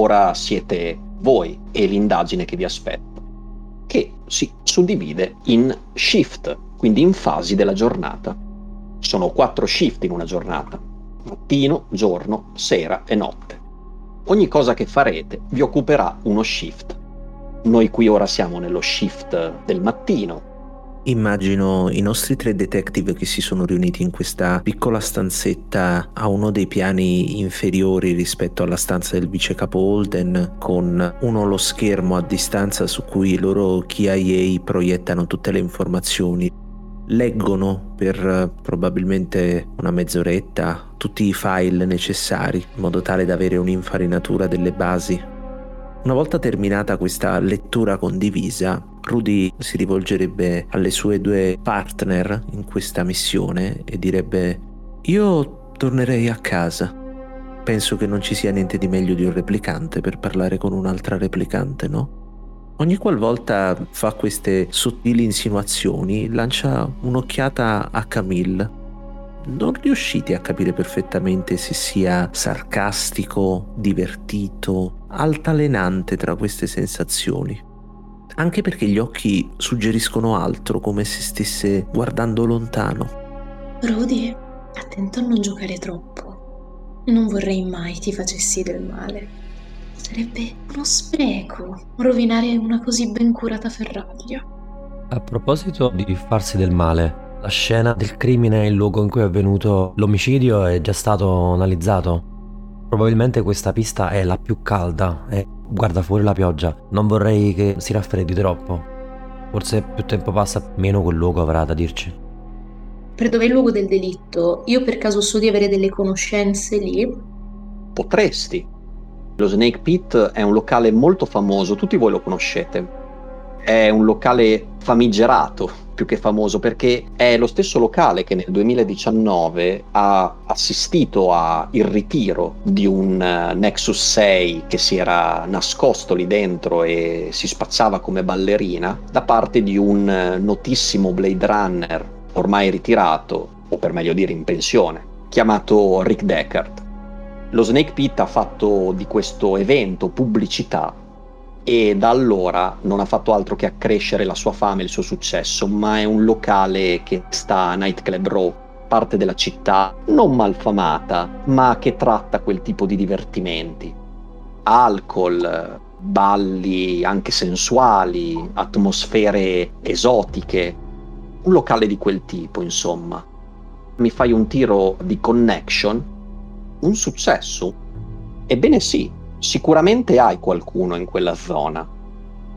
Ora siete voi e l'indagine che vi aspetta, che si suddivide in shift, quindi in fasi della giornata. Sono quattro shift in una giornata, mattino, giorno, sera e notte. Ogni cosa che farete vi occuperà uno shift. Noi qui ora siamo nello shift del mattino, Immagino i nostri tre detective che si sono riuniti in questa piccola stanzetta a uno dei piani inferiori rispetto alla stanza del vice capo Holden, con uno lo schermo a distanza su cui i loro KIA proiettano tutte le informazioni. Leggono per eh, probabilmente una mezz'oretta tutti i file necessari in modo tale da avere un'infarinatura delle basi. Una volta terminata questa lettura condivisa, Rudy si rivolgerebbe alle sue due partner in questa missione e direbbe io tornerei a casa. Penso che non ci sia niente di meglio di un replicante per parlare con un'altra replicante, no? Ogni qualvolta fa queste sottili insinuazioni, lancia un'occhiata a Camille. Non riuscite a capire perfettamente se sia sarcastico, divertito, altalenante tra queste sensazioni anche perché gli occhi suggeriscono altro, come se stesse guardando lontano. Rudy, attento a non giocare troppo. Non vorrei mai ti facessi del male. Sarebbe uno spreco rovinare una così ben curata ferraglia. A proposito di farsi del male, la scena del crimine e il luogo in cui è avvenuto l'omicidio è già stato analizzato? Probabilmente questa pista è la più calda e guarda fuori la pioggia. Non vorrei che si raffreddi troppo. Forse più tempo passa, meno quel luogo avrà da dirci. Per dove è il luogo del delitto? Io per caso so di avere delle conoscenze lì? Potresti. Lo Snake Pit è un locale molto famoso, tutti voi lo conoscete. È un locale famigerato, più che famoso perché è lo stesso locale che nel 2019 ha assistito al ritiro di un eh, Nexus 6 che si era nascosto lì dentro e si spacciava come ballerina da parte di un eh, notissimo Blade Runner ormai ritirato, o per meglio dire in pensione, chiamato Rick Deckard. Lo Snake Pit ha fatto di questo evento pubblicità e da allora non ha fatto altro che accrescere la sua fama e il suo successo, ma è un locale che sta a Nightclub Row, parte della città non malfamata, ma che tratta quel tipo di divertimenti. Alcol, balli anche sensuali, atmosfere esotiche, un locale di quel tipo, insomma. Mi fai un tiro di connection, un successo. Ebbene sì, sicuramente hai qualcuno in quella zona.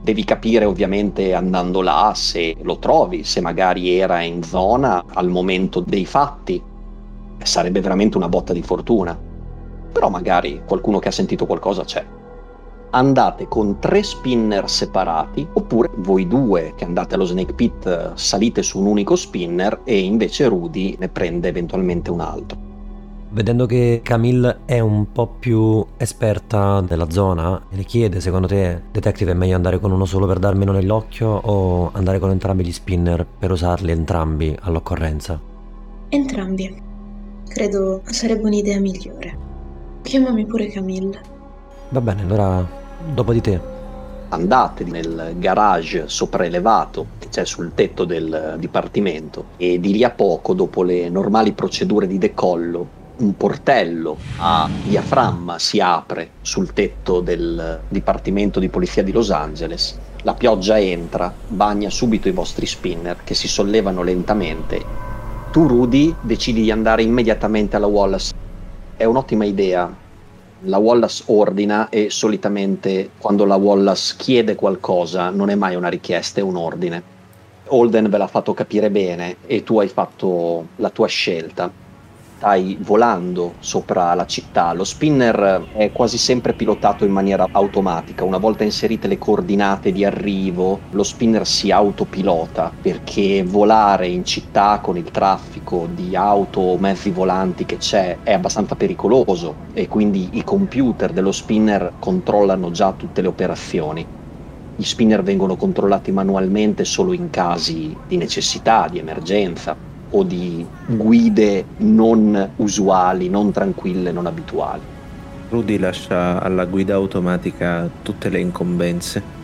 Devi capire ovviamente andando là se lo trovi, se magari era in zona al momento dei fatti. Sarebbe veramente una botta di fortuna. Però magari qualcuno che ha sentito qualcosa c'è. Andate con tre spinner separati, oppure voi due che andate allo Snake Pit salite su un unico spinner e invece Rudy ne prende eventualmente un altro. Vedendo che Camille è un po' più esperta della zona, le chiede secondo te, detective, è meglio andare con uno solo per darmelo nell'occhio o andare con entrambi gli spinner per usarli entrambi all'occorrenza? Entrambi. Credo sarebbe un'idea migliore. Chiamami pure Camille. Va bene, allora dopo di te. Andate nel garage sopraelevato che c'è sul tetto del dipartimento e di lì a poco, dopo le normali procedure di decollo, un portello a diaframma si apre sul tetto del Dipartimento di Polizia di Los Angeles. La pioggia entra, bagna subito i vostri spinner che si sollevano lentamente. Tu, Rudy, decidi di andare immediatamente alla Wallace. È un'ottima idea. La Wallace ordina e solitamente quando la Wallace chiede qualcosa non è mai una richiesta, è un ordine. Holden ve l'ha fatto capire bene e tu hai fatto la tua scelta stai volando sopra la città. Lo spinner è quasi sempre pilotato in maniera automatica. Una volta inserite le coordinate di arrivo, lo spinner si autopilota perché volare in città con il traffico di auto o mezzi volanti che c'è è abbastanza pericoloso e quindi i computer dello spinner controllano già tutte le operazioni. Gli spinner vengono controllati manualmente solo in casi di necessità, di emergenza o di guide non usuali, non tranquille, non abituali. Rudy lascia alla guida automatica tutte le incombenze.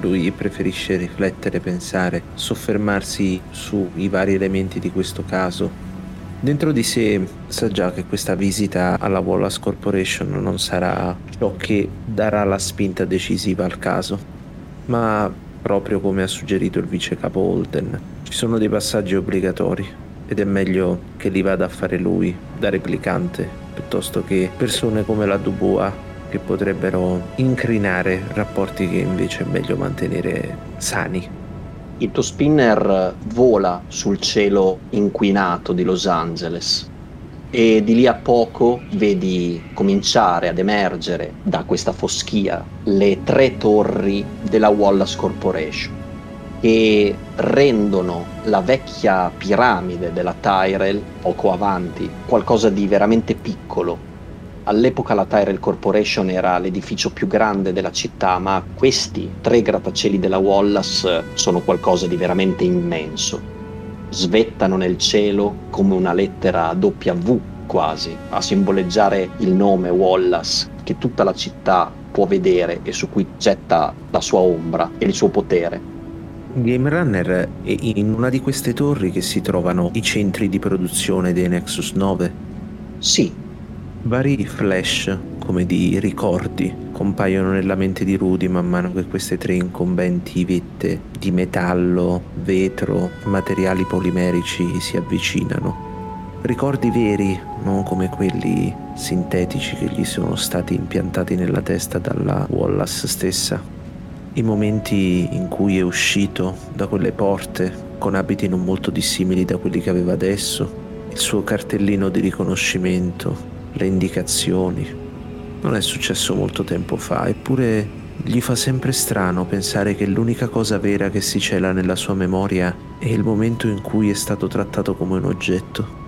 Lui preferisce riflettere, pensare, soffermarsi sui vari elementi di questo caso. Dentro di sé sa già che questa visita alla Wallace Corporation non sarà ciò che darà la spinta decisiva al caso, ma proprio come ha suggerito il vice capo Holden, ci sono dei passaggi obbligatori ed è meglio che li vada a fare lui da replicante piuttosto che persone come la Dubois che potrebbero incrinare rapporti che invece è meglio mantenere sani. Il tuo spinner vola sul cielo inquinato di Los Angeles e di lì a poco vedi cominciare ad emergere da questa foschia le tre torri della Wallace Corporation che rendono la vecchia piramide della Tyrell poco avanti qualcosa di veramente piccolo All'epoca la Tyrell Corporation era l'edificio più grande della città, ma questi tre grattacieli della Wallace sono qualcosa di veramente immenso. Svettano nel cielo come una lettera W quasi, a simboleggiare il nome Wallace che tutta la città può vedere e su cui getta la sua ombra e il suo potere. Game Runner è in una di queste torri che si trovano i centri di produzione dei Nexus 9? Sì, Vari flash, come di ricordi, compaiono nella mente di Rudy man mano che queste tre incombenti vette di metallo, vetro, materiali polimerici si avvicinano. Ricordi veri, non come quelli sintetici che gli sono stati impiantati nella testa dalla Wallace stessa. I momenti in cui è uscito da quelle porte con abiti non molto dissimili da quelli che aveva adesso, il suo cartellino di riconoscimento, le indicazioni. Non è successo molto tempo fa, eppure gli fa sempre strano pensare che l'unica cosa vera che si cela nella sua memoria è il momento in cui è stato trattato come un oggetto.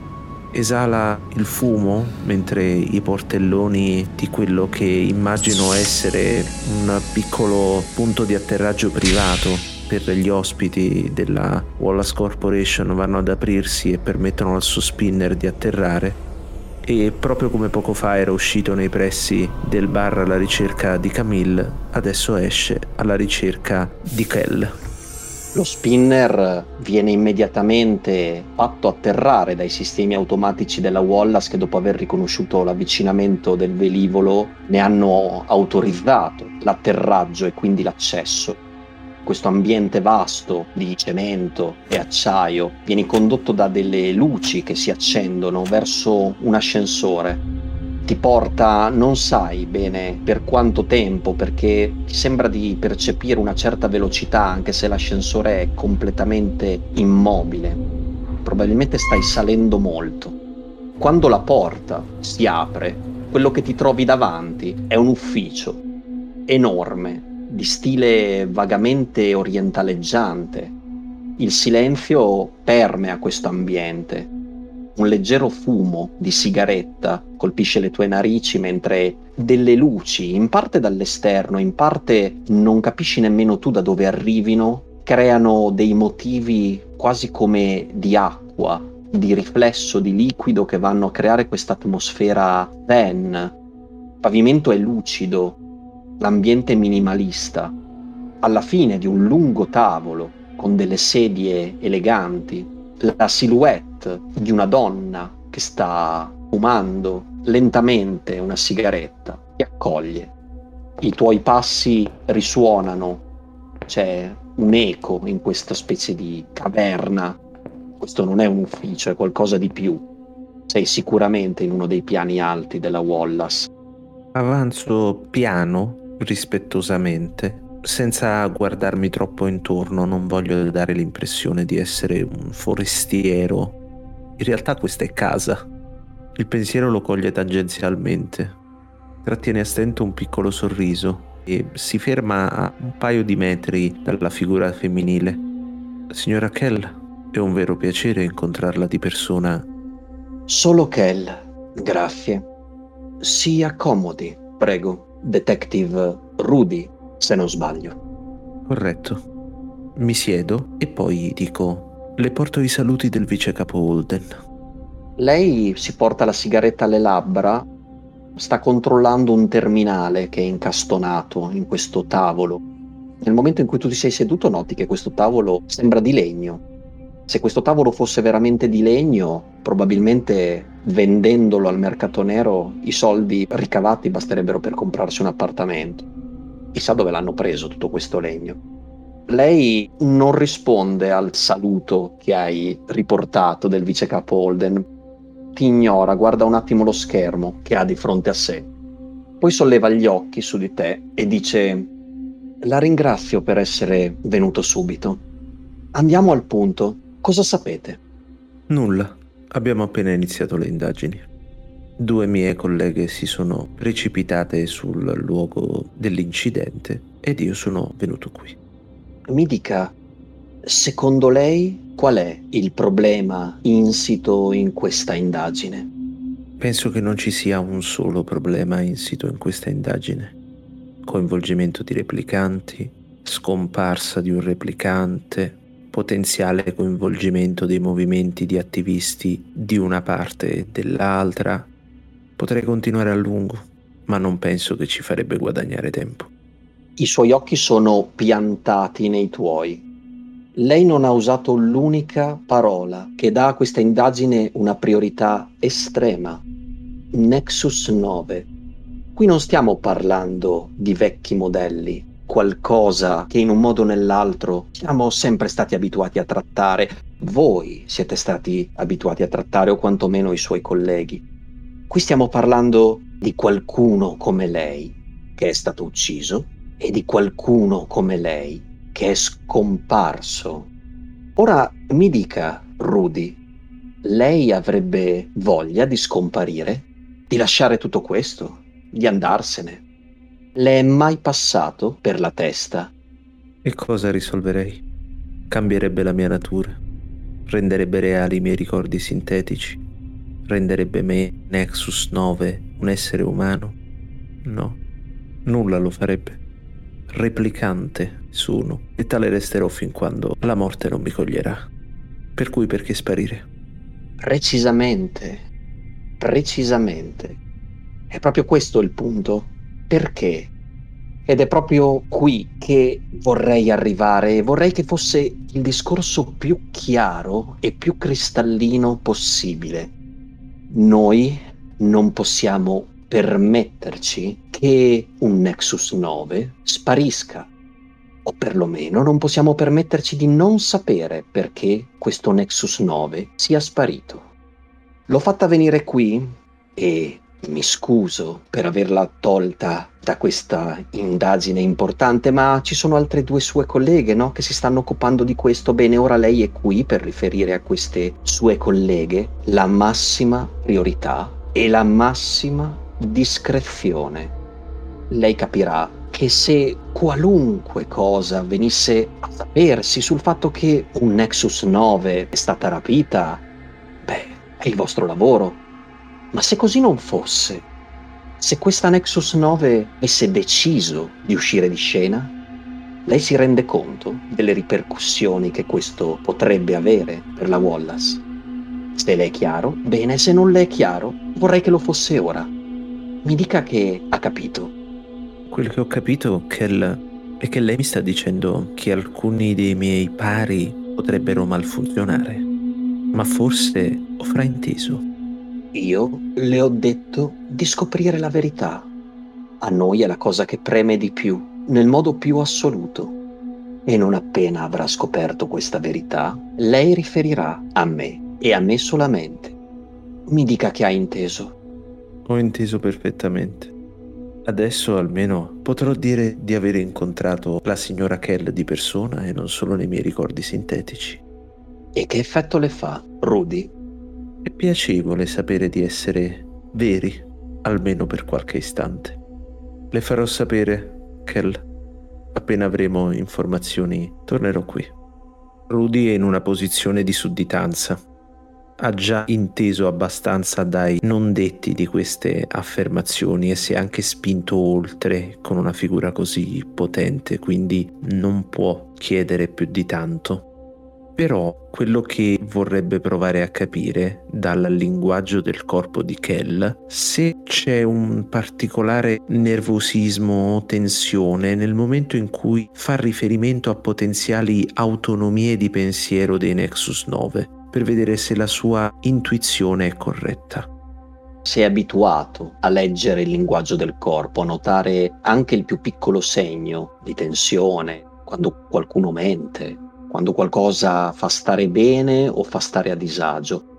Esala il fumo mentre i portelloni di quello che immagino essere un piccolo punto di atterraggio privato per gli ospiti della Wallace Corporation vanno ad aprirsi e permettono al suo spinner di atterrare e proprio come poco fa era uscito nei pressi del bar alla ricerca di Camille, adesso esce alla ricerca di Kell. Lo spinner viene immediatamente fatto atterrare dai sistemi automatici della Wallace che dopo aver riconosciuto l'avvicinamento del velivolo ne hanno autorizzato l'atterraggio e quindi l'accesso questo ambiente vasto di cemento e acciaio, vieni condotto da delle luci che si accendono verso un ascensore. Ti porta non sai bene per quanto tempo perché ti sembra di percepire una certa velocità anche se l'ascensore è completamente immobile. Probabilmente stai salendo molto. Quando la porta si apre, quello che ti trovi davanti è un ufficio enorme, di stile vagamente orientaleggiante. Il silenzio permea questo ambiente. Un leggero fumo di sigaretta colpisce le tue narici mentre delle luci, in parte dall'esterno, in parte non capisci nemmeno tu da dove arrivino, creano dei motivi quasi come di acqua, di riflesso, di liquido che vanno a creare questa atmosfera zen. Il pavimento è lucido, l'ambiente minimalista, alla fine di un lungo tavolo con delle sedie eleganti, la silhouette di una donna che sta fumando lentamente una sigaretta ti accoglie. I tuoi passi risuonano, c'è un eco in questa specie di caverna. Questo non è un ufficio, è qualcosa di più. Sei sicuramente in uno dei piani alti della Wallace. Avanzo piano rispettosamente, senza guardarmi troppo intorno, non voglio dare l'impressione di essere un forestiero. In realtà questa è casa. Il pensiero lo coglie tangenzialmente. Trattiene a stento un piccolo sorriso e si ferma a un paio di metri dalla figura femminile. Signora Kell, è un vero piacere incontrarla di persona. Solo Kell, grazie. Si accomodi, prego. Detective Rudy, se non sbaglio. Corretto. Mi siedo e poi dico, le porto i saluti del vice capo Holden. Lei si porta la sigaretta alle labbra sta controllando un terminale che è incastonato in questo tavolo. Nel momento in cui tu ti sei seduto noti che questo tavolo sembra di legno. Se questo tavolo fosse veramente di legno, probabilmente vendendolo al mercato nero i soldi ricavati basterebbero per comprarsi un appartamento. Chissà dove l'hanno preso tutto questo legno. Lei non risponde al saluto che hai riportato del vice capo Holden. Ti ignora, guarda un attimo lo schermo che ha di fronte a sé. Poi solleva gli occhi su di te e dice: La ringrazio per essere venuto subito. Andiamo al punto. Cosa sapete? Nulla. Abbiamo appena iniziato le indagini. Due mie colleghe si sono precipitate sul luogo dell'incidente ed io sono venuto qui mi dica, secondo lei qual è il problema insito in questa indagine? Penso che non ci sia un solo problema insito in questa indagine. Coinvolgimento di replicanti, scomparsa di un replicante, potenziale coinvolgimento dei movimenti di attivisti di una parte e dell'altra. Potrei continuare a lungo, ma non penso che ci farebbe guadagnare tempo. I suoi occhi sono piantati nei tuoi. Lei non ha usato l'unica parola che dà a questa indagine una priorità estrema. Nexus 9. Qui non stiamo parlando di vecchi modelli, qualcosa che in un modo o nell'altro siamo sempre stati abituati a trattare. Voi siete stati abituati a trattare, o quantomeno i suoi colleghi. Qui stiamo parlando di qualcuno come lei, che è stato ucciso, e di qualcuno come lei che è scomparso. Ora mi dica, Rudy, lei avrebbe voglia di scomparire? Di lasciare tutto questo? Di andarsene? Le è mai passato per la testa? E cosa risolverei? Cambierebbe la mia natura, renderebbe reali i miei ricordi sintetici, renderebbe me, Nexus 9, un essere umano? No, nulla lo farebbe replicante sono e tale resterò fin quando la morte non mi coglierà. Per cui perché sparire? Precisamente, precisamente. È proprio questo il punto. Perché? Ed è proprio qui che vorrei arrivare, vorrei che fosse il discorso più chiaro e più cristallino possibile. Noi non possiamo permetterci che un Nexus 9 sparisca. O perlomeno non possiamo permetterci di non sapere perché questo Nexus 9 sia sparito. L'ho fatta venire qui e mi scuso per averla tolta da questa indagine importante, ma ci sono altre due sue colleghe no? che si stanno occupando di questo. Bene, ora lei è qui per riferire a queste sue colleghe la massima priorità e la massima discrezione. Lei capirà che se qualunque cosa venisse a sapersi sul fatto che un Nexus 9 è stata rapita, beh, è il vostro lavoro. Ma se così non fosse, se questa Nexus 9 avesse deciso di uscire di scena, lei si rende conto delle ripercussioni che questo potrebbe avere per la Wallace. Se le è chiaro, bene, se non le è chiaro, vorrei che lo fosse ora. Mi dica che ha capito. Quello che ho capito, Kel, è che lei mi sta dicendo che alcuni dei miei pari potrebbero malfunzionare. Ma forse ho frainteso. Io le ho detto di scoprire la verità. A noi è la cosa che preme di più, nel modo più assoluto. E non appena avrà scoperto questa verità, lei riferirà a me e a me solamente. Mi dica che ha inteso. Ho inteso perfettamente. Adesso almeno potrò dire di aver incontrato la signora Kell di persona e non solo nei miei ricordi sintetici. E che effetto le fa, Rudy? È piacevole sapere di essere veri, almeno per qualche istante. Le farò sapere, Kell. Appena avremo informazioni, tornerò qui. Rudy è in una posizione di sudditanza ha già inteso abbastanza dai non detti di queste affermazioni e si è anche spinto oltre con una figura così potente, quindi non può chiedere più di tanto. Però quello che vorrebbe provare a capire dal linguaggio del corpo di Kell, se c'è un particolare nervosismo o tensione nel momento in cui fa riferimento a potenziali autonomie di pensiero dei Nexus 9, per vedere se la sua intuizione è corretta. Sei abituato a leggere il linguaggio del corpo, a notare anche il più piccolo segno di tensione, quando qualcuno mente, quando qualcosa fa stare bene o fa stare a disagio.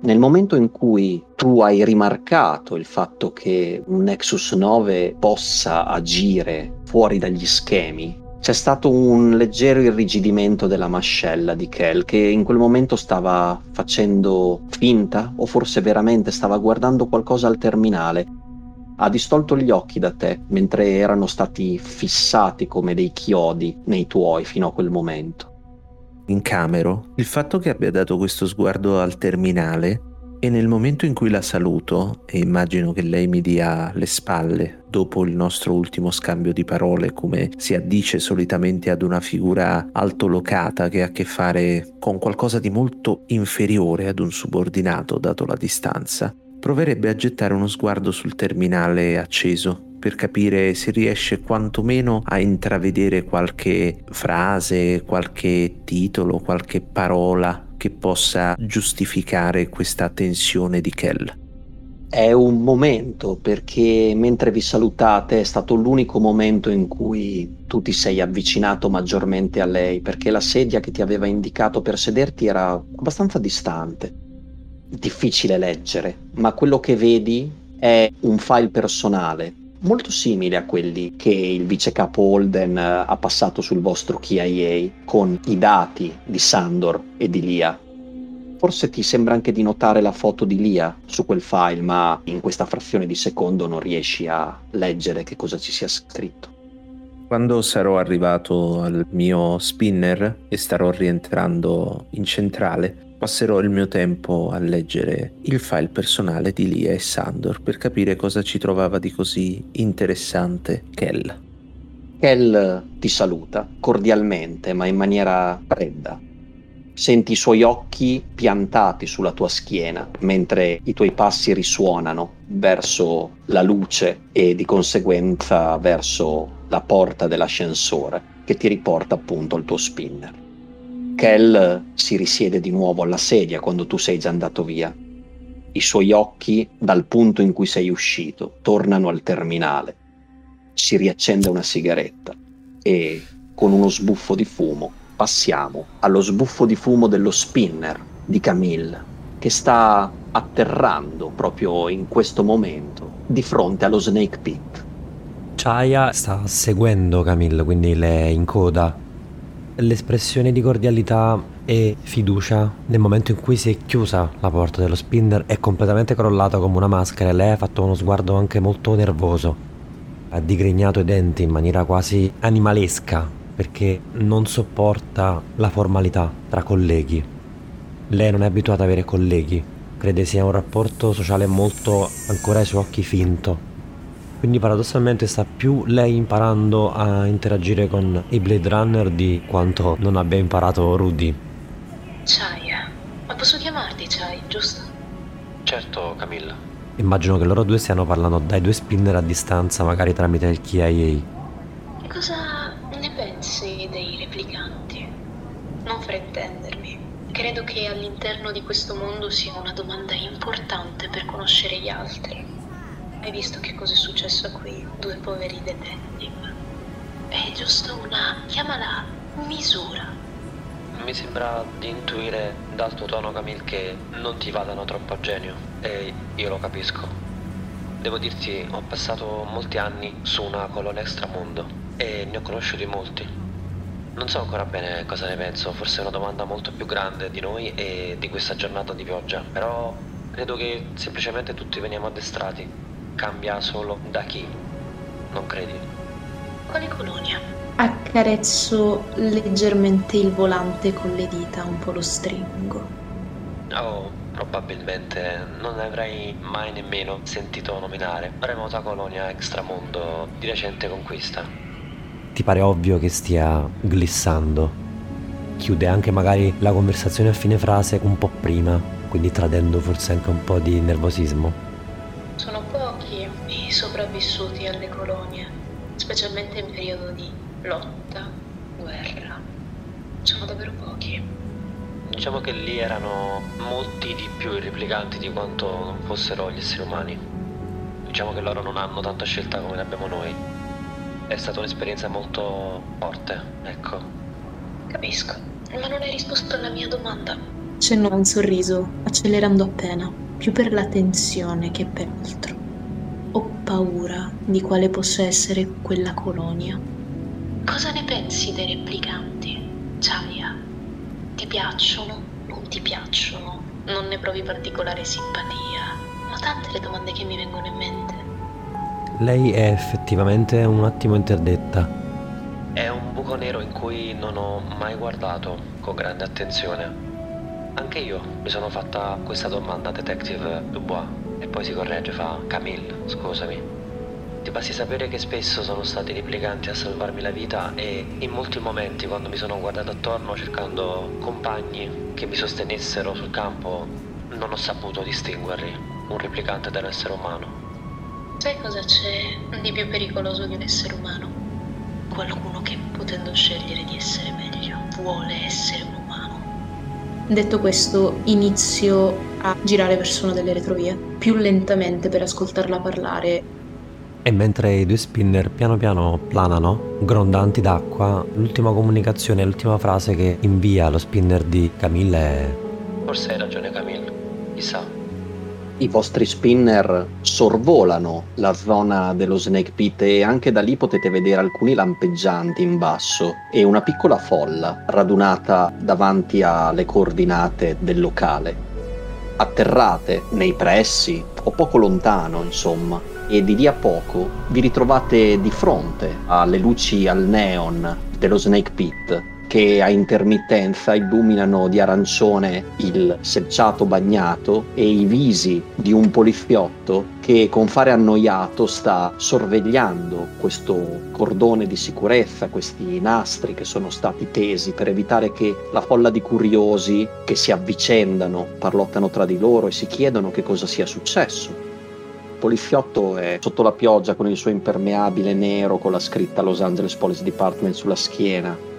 Nel momento in cui tu hai rimarcato il fatto che un Nexus 9 possa agire fuori dagli schemi, c'è stato un leggero irrigidimento della mascella di Kel che in quel momento stava facendo finta o forse veramente stava guardando qualcosa al terminale. Ha distolto gli occhi da te mentre erano stati fissati come dei chiodi nei tuoi fino a quel momento in camero, il fatto che abbia dato questo sguardo al terminale e nel momento in cui la saluto, e immagino che lei mi dia le spalle dopo il nostro ultimo scambio di parole, come si addice solitamente ad una figura altolocata che ha a che fare con qualcosa di molto inferiore ad un subordinato, dato la distanza, proverebbe a gettare uno sguardo sul terminale acceso per capire se riesce quantomeno a intravedere qualche frase, qualche titolo, qualche parola che possa giustificare questa tensione di Kell. È un momento perché mentre vi salutate è stato l'unico momento in cui tu ti sei avvicinato maggiormente a lei perché la sedia che ti aveva indicato per sederti era abbastanza distante. Difficile leggere, ma quello che vedi è un file personale molto simile a quelli che il vice capo Holden eh, ha passato sul vostro KIA con i dati di Sandor e di Lia. Forse ti sembra anche di notare la foto di Lia su quel file, ma in questa frazione di secondo non riesci a leggere che cosa ci sia scritto. Quando sarò arrivato al mio spinner e starò rientrando in centrale, passerò il mio tempo a leggere il file personale di Lia e Sandor per capire cosa ci trovava di così interessante Kell. Kell ti saluta cordialmente ma in maniera fredda. Senti i suoi occhi piantati sulla tua schiena mentre i tuoi passi risuonano verso la luce e di conseguenza verso la porta dell'ascensore che ti riporta appunto al tuo spinner. Kell si risiede di nuovo alla sedia quando tu sei già andato via. I suoi occhi, dal punto in cui sei uscito, tornano al terminale. Si riaccende una sigaretta e, con uno sbuffo di fumo, passiamo allo sbuffo di fumo dello spinner di Camille, che sta atterrando proprio in questo momento di fronte allo Snake Pit. Chaya sta seguendo Camille, quindi le è in coda l'espressione di cordialità e fiducia nel momento in cui si è chiusa la porta dello spinner è completamente crollata come una maschera e lei ha fatto uno sguardo anche molto nervoso. Ha digrignato i denti in maniera quasi animalesca perché non sopporta la formalità tra colleghi. Lei non è abituata ad avere colleghi, crede sia un rapporto sociale molto ancora ai suoi occhi finto quindi paradossalmente sta più lei imparando a interagire con i Blade Runner di quanto non abbia imparato Rudy. Chaya, ma posso chiamarti Chai, giusto? Certo, Camilla. Immagino che loro due stiano parlando dai due spinner a distanza, magari tramite il KIA. Che cosa ne pensi dei replicanti? Non fraintendermi. Credo che all'interno di questo mondo sia una domanda importante per conoscere gli altri. Hai visto che cosa è successo qui? Due poveri detective. È giusto una, chiamala, misura. Mi sembra di intuire dal tuo tono, Camille, che non ti vadano troppo a genio. E io lo capisco. Devo dirti, ho passato molti anni su una colonia extramondo e ne ho conosciuti molti. Non so ancora bene cosa ne penso, forse è una domanda molto più grande di noi e di questa giornata di pioggia, però credo che semplicemente tutti veniamo addestrati cambia solo da chi, non credi? Quale colonia? Accarezzo leggermente il volante con le dita, un po' lo stringo. Oh, probabilmente non ne avrei mai nemmeno sentito nominare. Remota colonia extramondo di recente conquista. Ti pare ovvio che stia glissando? chiude anche magari la conversazione a fine frase un po' prima, quindi tradendo forse anche un po' di nervosismo. Sono pochi i sopravvissuti alle colonie, specialmente in periodo di lotta, guerra. Sono davvero pochi. Diciamo che lì erano molti di più i replicanti di quanto non fossero gli esseri umani. Diciamo che loro non hanno tanta scelta come ne abbiamo noi. È stata un'esperienza molto forte, ecco. Capisco, ma non hai risposto alla mia domanda. Accennò un sorriso, accelerando appena, più per la tensione che per altro. Ho paura di quale possa essere quella colonia. Cosa ne pensi dei replicanti, Chaya? Ti piacciono? Non ti piacciono? Non ne provi particolare simpatia? Ma tante le domande che mi vengono in mente. Lei è effettivamente un attimo interdetta. È un buco nero in cui non ho mai guardato con grande attenzione. Anche io mi sono fatta questa domanda, Detective Dubois, e poi si corregge, fa Camille, scusami. Ti basti sapere che spesso sono stati replicanti a salvarmi la vita e in molti momenti quando mi sono guardato attorno cercando compagni che mi sostenessero sul campo non ho saputo distinguerli, un replicante da un essere umano. Sai cosa c'è di più pericoloso di un essere umano? Qualcuno che, potendo scegliere di essere meglio, vuole essere umano. Detto questo, inizio a girare verso una delle retrovie, più lentamente per ascoltarla parlare. E mentre i due spinner piano piano planano, grondanti d'acqua, l'ultima comunicazione, l'ultima frase che invia lo spinner di Camille è Forse hai ragione. I vostri spinner sorvolano la zona dello Snake Pit e anche da lì potete vedere alcuni lampeggianti in basso e una piccola folla radunata davanti alle coordinate del locale. Atterrate nei pressi o poco lontano, insomma, e di lì a poco vi ritrovate di fronte alle luci al neon dello Snake Pit che a intermittenza illuminano di arancione il selciato bagnato e i visi di un poliziotto che con fare annoiato sta sorvegliando questo cordone di sicurezza, questi nastri che sono stati tesi per evitare che la folla di curiosi che si avvicendano, parlottano tra di loro e si chiedono che cosa sia successo. Il poliziotto è sotto la pioggia con il suo impermeabile nero con la scritta Los Angeles Police Department sulla schiena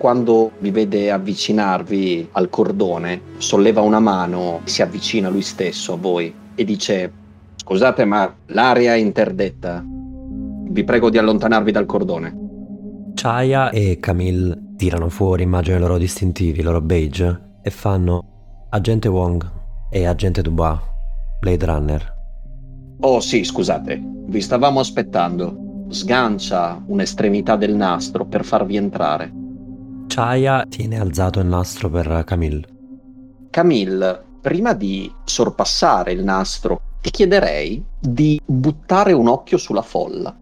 quando vi vede avvicinarvi al cordone, solleva una mano, si avvicina lui stesso a voi e dice: Scusate, ma l'aria è interdetta. Vi prego di allontanarvi dal cordone. Chaya e Camille tirano fuori, immagino, i loro distintivi, i loro badge, e fanno Agente Wong e Agente Dubois, Blade Runner. Oh sì, scusate, vi stavamo aspettando. Sgancia un'estremità del nastro per farvi entrare. Chaya tiene alzato il nastro per Camille. Camille, prima di sorpassare il nastro, ti chiederei di buttare un occhio sulla folla.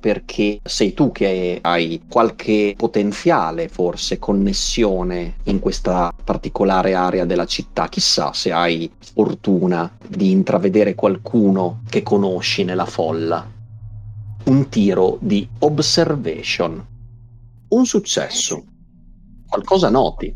Perché sei tu che hai qualche potenziale, forse, connessione in questa particolare area della città. Chissà se hai fortuna di intravedere qualcuno che conosci nella folla. Un tiro di observation. Un successo qualcosa noti.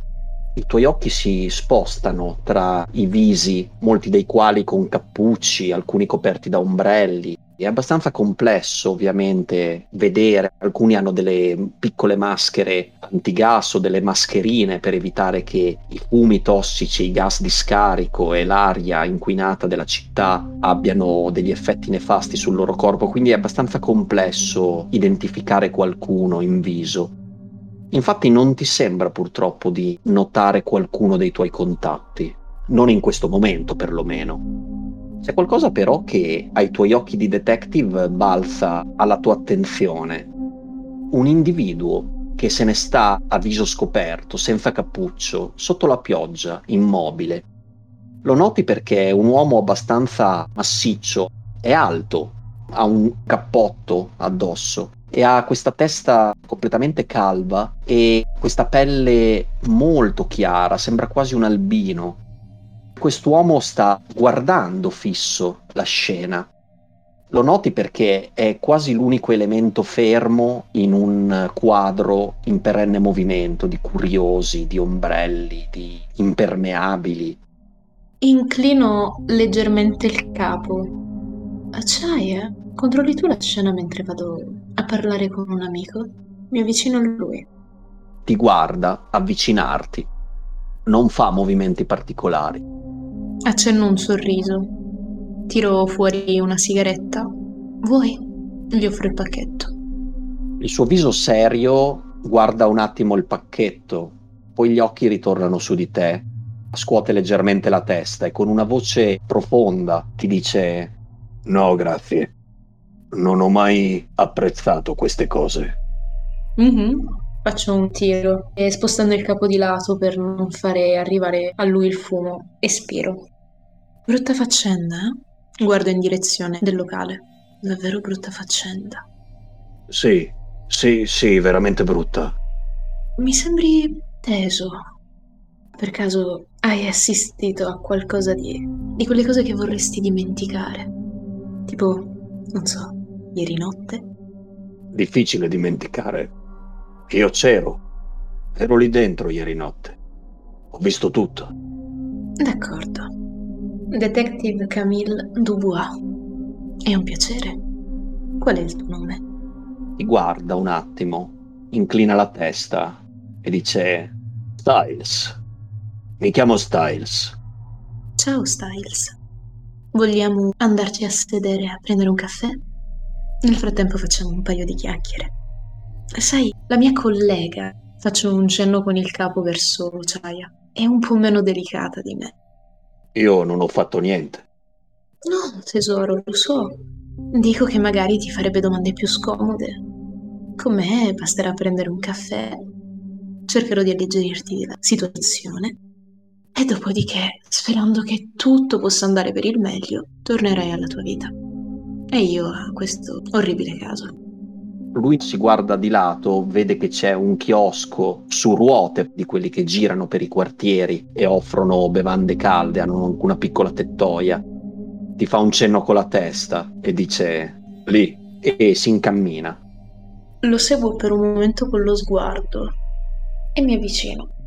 I tuoi occhi si spostano tra i visi, molti dei quali con cappucci, alcuni coperti da ombrelli. È abbastanza complesso ovviamente vedere, alcuni hanno delle piccole maschere antigas o delle mascherine per evitare che i fumi tossici, i gas di scarico e l'aria inquinata della città abbiano degli effetti nefasti sul loro corpo, quindi è abbastanza complesso identificare qualcuno in viso. Infatti non ti sembra purtroppo di notare qualcuno dei tuoi contatti, non in questo momento perlomeno. C'è qualcosa però che ai tuoi occhi di detective balza alla tua attenzione. Un individuo che se ne sta a viso scoperto, senza cappuccio, sotto la pioggia, immobile. Lo noti perché è un uomo abbastanza massiccio, è alto, ha un cappotto addosso e ha questa testa completamente calva e questa pelle molto chiara, sembra quasi un albino. Quest'uomo sta guardando fisso la scena Lo noti perché è quasi l'unico elemento fermo in un quadro in perenne movimento di curiosi, di ombrelli, di impermeabili. Inclino leggermente il capo. Acciaia, controlli tu la scena mentre vado a parlare con un amico? Mi avvicino a lui. Ti guarda avvicinarti. Non fa movimenti particolari. Accenno un sorriso. Tiro fuori una sigaretta. Vuoi? Gli offro il pacchetto. Il suo viso serio guarda un attimo il pacchetto, poi gli occhi ritornano su di te, scuote leggermente la testa e con una voce profonda ti dice No, grazie. Non ho mai apprezzato queste cose. Mhm. Faccio un tiro e spostando il capo di lato per non fare arrivare a lui il fumo, espiro. Brutta faccenda, eh? Guardo in direzione del locale. Davvero brutta faccenda. Sì, sì, sì, veramente brutta. Mi sembri teso. Per caso hai assistito a qualcosa di... di quelle cose che vorresti dimenticare? Tipo, non so, ieri notte? Difficile dimenticare. Io c'ero. Ero lì dentro ieri notte. Ho visto tutto. D'accordo. Detective Camille Dubois. È un piacere. Qual è il tuo nome? Ti guarda un attimo, inclina la testa e dice Styles. Mi chiamo Styles. Ciao Styles. Vogliamo andarci a sedere a prendere un caffè? Nel frattempo facciamo un paio di chiacchiere. Sai, la mia collega, faccio un cenno con il capo verso Luciaia, è un po' meno delicata di me. Io non ho fatto niente. No, tesoro, lo so. Dico che magari ti farebbe domande più scomode. Con me basterà prendere un caffè. Cercherò di alleggerirti la situazione. E dopodiché, sperando che tutto possa andare per il meglio, tornerai alla tua vita. E io a questo orribile caso. Lui si guarda di lato, vede che c'è un chiosco su ruote di quelli che girano per i quartieri e offrono bevande calde, hanno anche una piccola tettoia. Ti fa un cenno con la testa e dice lì e, e si incammina. Lo seguo per un momento con lo sguardo e mi avvicino.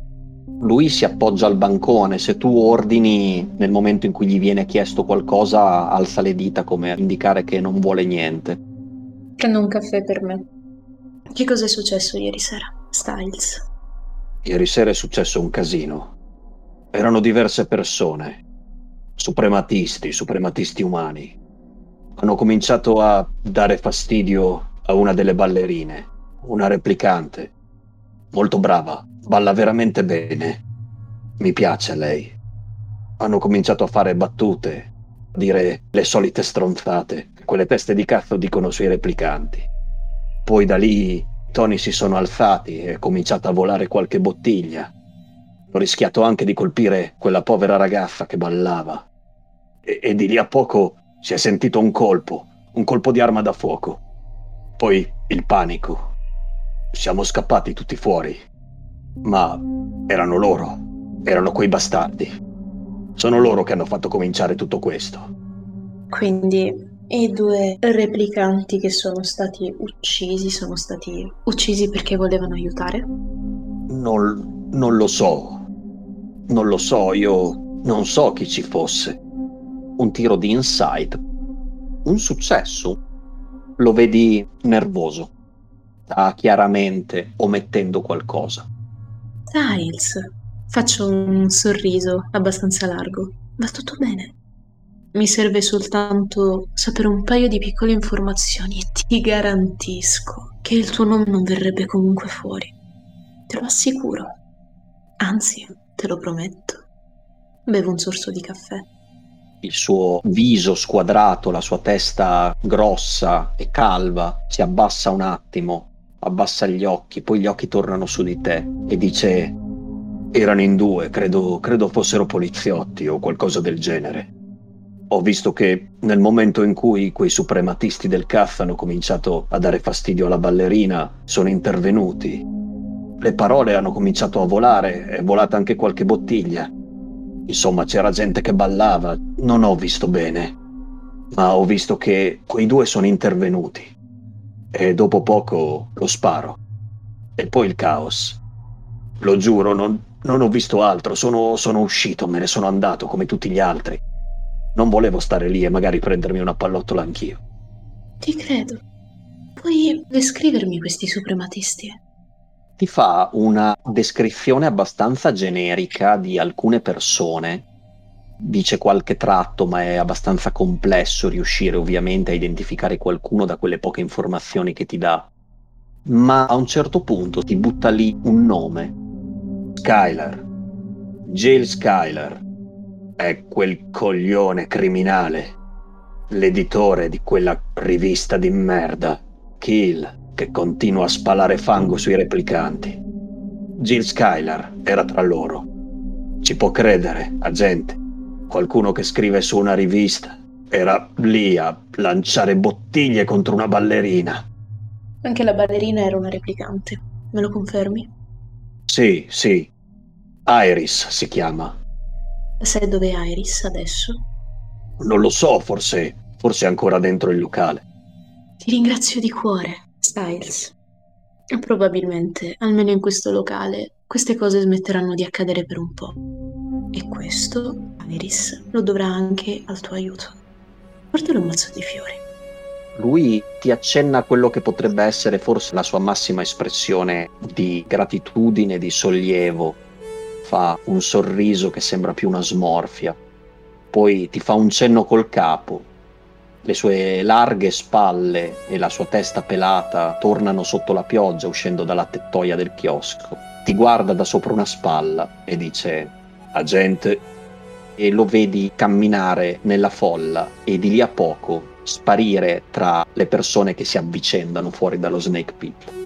Lui si appoggia al bancone, se tu ordini nel momento in cui gli viene chiesto qualcosa alza le dita come a indicare che non vuole niente. Prendo un caffè per me. Che cosa è successo ieri sera, Styles? Ieri sera è successo un casino. Erano diverse persone, suprematisti, suprematisti umani. Hanno cominciato a dare fastidio a una delle ballerine, una replicante, molto brava, balla veramente bene. Mi piace lei. Hanno cominciato a fare battute, a dire le solite stronzate, quelle teste di cazzo dicono sui replicanti. Poi da lì i toni si sono alzati e è cominciata a volare qualche bottiglia. Ho rischiato anche di colpire quella povera ragazza che ballava. E, e di lì a poco si è sentito un colpo, un colpo di arma da fuoco. Poi il panico. Siamo scappati tutti fuori. Ma erano loro, erano quei bastardi. Sono loro che hanno fatto cominciare tutto questo. Quindi i due replicanti che sono stati uccisi sono stati uccisi perché volevano aiutare? Non, non lo so. Non lo so, io non so chi ci fosse. Un tiro di insight. Un successo. Lo vedi nervoso. Sta chiaramente omettendo qualcosa. Styles. Faccio un sorriso abbastanza largo. Va tutto bene. Mi serve soltanto sapere un paio di piccole informazioni e ti garantisco che il tuo nome non verrebbe comunque fuori. Te lo assicuro. Anzi, te lo prometto. Bevo un sorso di caffè. Il suo viso squadrato, la sua testa grossa e calva si abbassa un attimo, abbassa gli occhi, poi gli occhi tornano su di te e dice erano in due, credo, credo fossero poliziotti o qualcosa del genere. Ho visto che nel momento in cui quei suprematisti del CAF hanno cominciato a dare fastidio alla ballerina, sono intervenuti. Le parole hanno cominciato a volare, è volata anche qualche bottiglia. Insomma, c'era gente che ballava, non ho visto bene. ma ho visto che quei due sono intervenuti. E dopo poco lo sparo. E poi il caos. Lo giuro, non, non ho visto altro. Sono, sono uscito, me ne sono andato come tutti gli altri. Non volevo stare lì e magari prendermi una pallottola anch'io. Ti credo. Puoi descrivermi questi suprematisti? Ti fa una descrizione abbastanza generica di alcune persone. Dice qualche tratto, ma è abbastanza complesso riuscire ovviamente a identificare qualcuno da quelle poche informazioni che ti dà. Ma a un certo punto ti butta lì un nome. Skylar. Jill Skylar. È quel coglione criminale. L'editore di quella rivista di merda. Kill, che continua a spalare fango sui replicanti. Jill Skylar era tra loro. Ci può credere, agente. Qualcuno che scrive su una rivista era lì a lanciare bottiglie contro una ballerina. Anche la ballerina era una replicante. Me lo confermi? Sì, sì. Iris si chiama. Sai dove è Iris adesso? Non lo so, forse, forse è ancora dentro il locale. Ti ringrazio di cuore, Styles. Probabilmente, almeno in questo locale, queste cose smetteranno di accadere per un po'. E questo, Iris, lo dovrà anche al tuo aiuto. Portalo un mazzo di fiori. Lui ti accenna a quello che potrebbe essere forse la sua massima espressione di gratitudine, di sollievo. Fa un sorriso che sembra più una smorfia. Poi ti fa un cenno col capo. Le sue larghe spalle e la sua testa pelata tornano sotto la pioggia uscendo dalla tettoia del chiosco. Ti guarda da sopra una spalla e dice: Agente. E lo vedi camminare nella folla e di lì a poco sparire tra le persone che si avvicendano fuori dallo Snake Pit.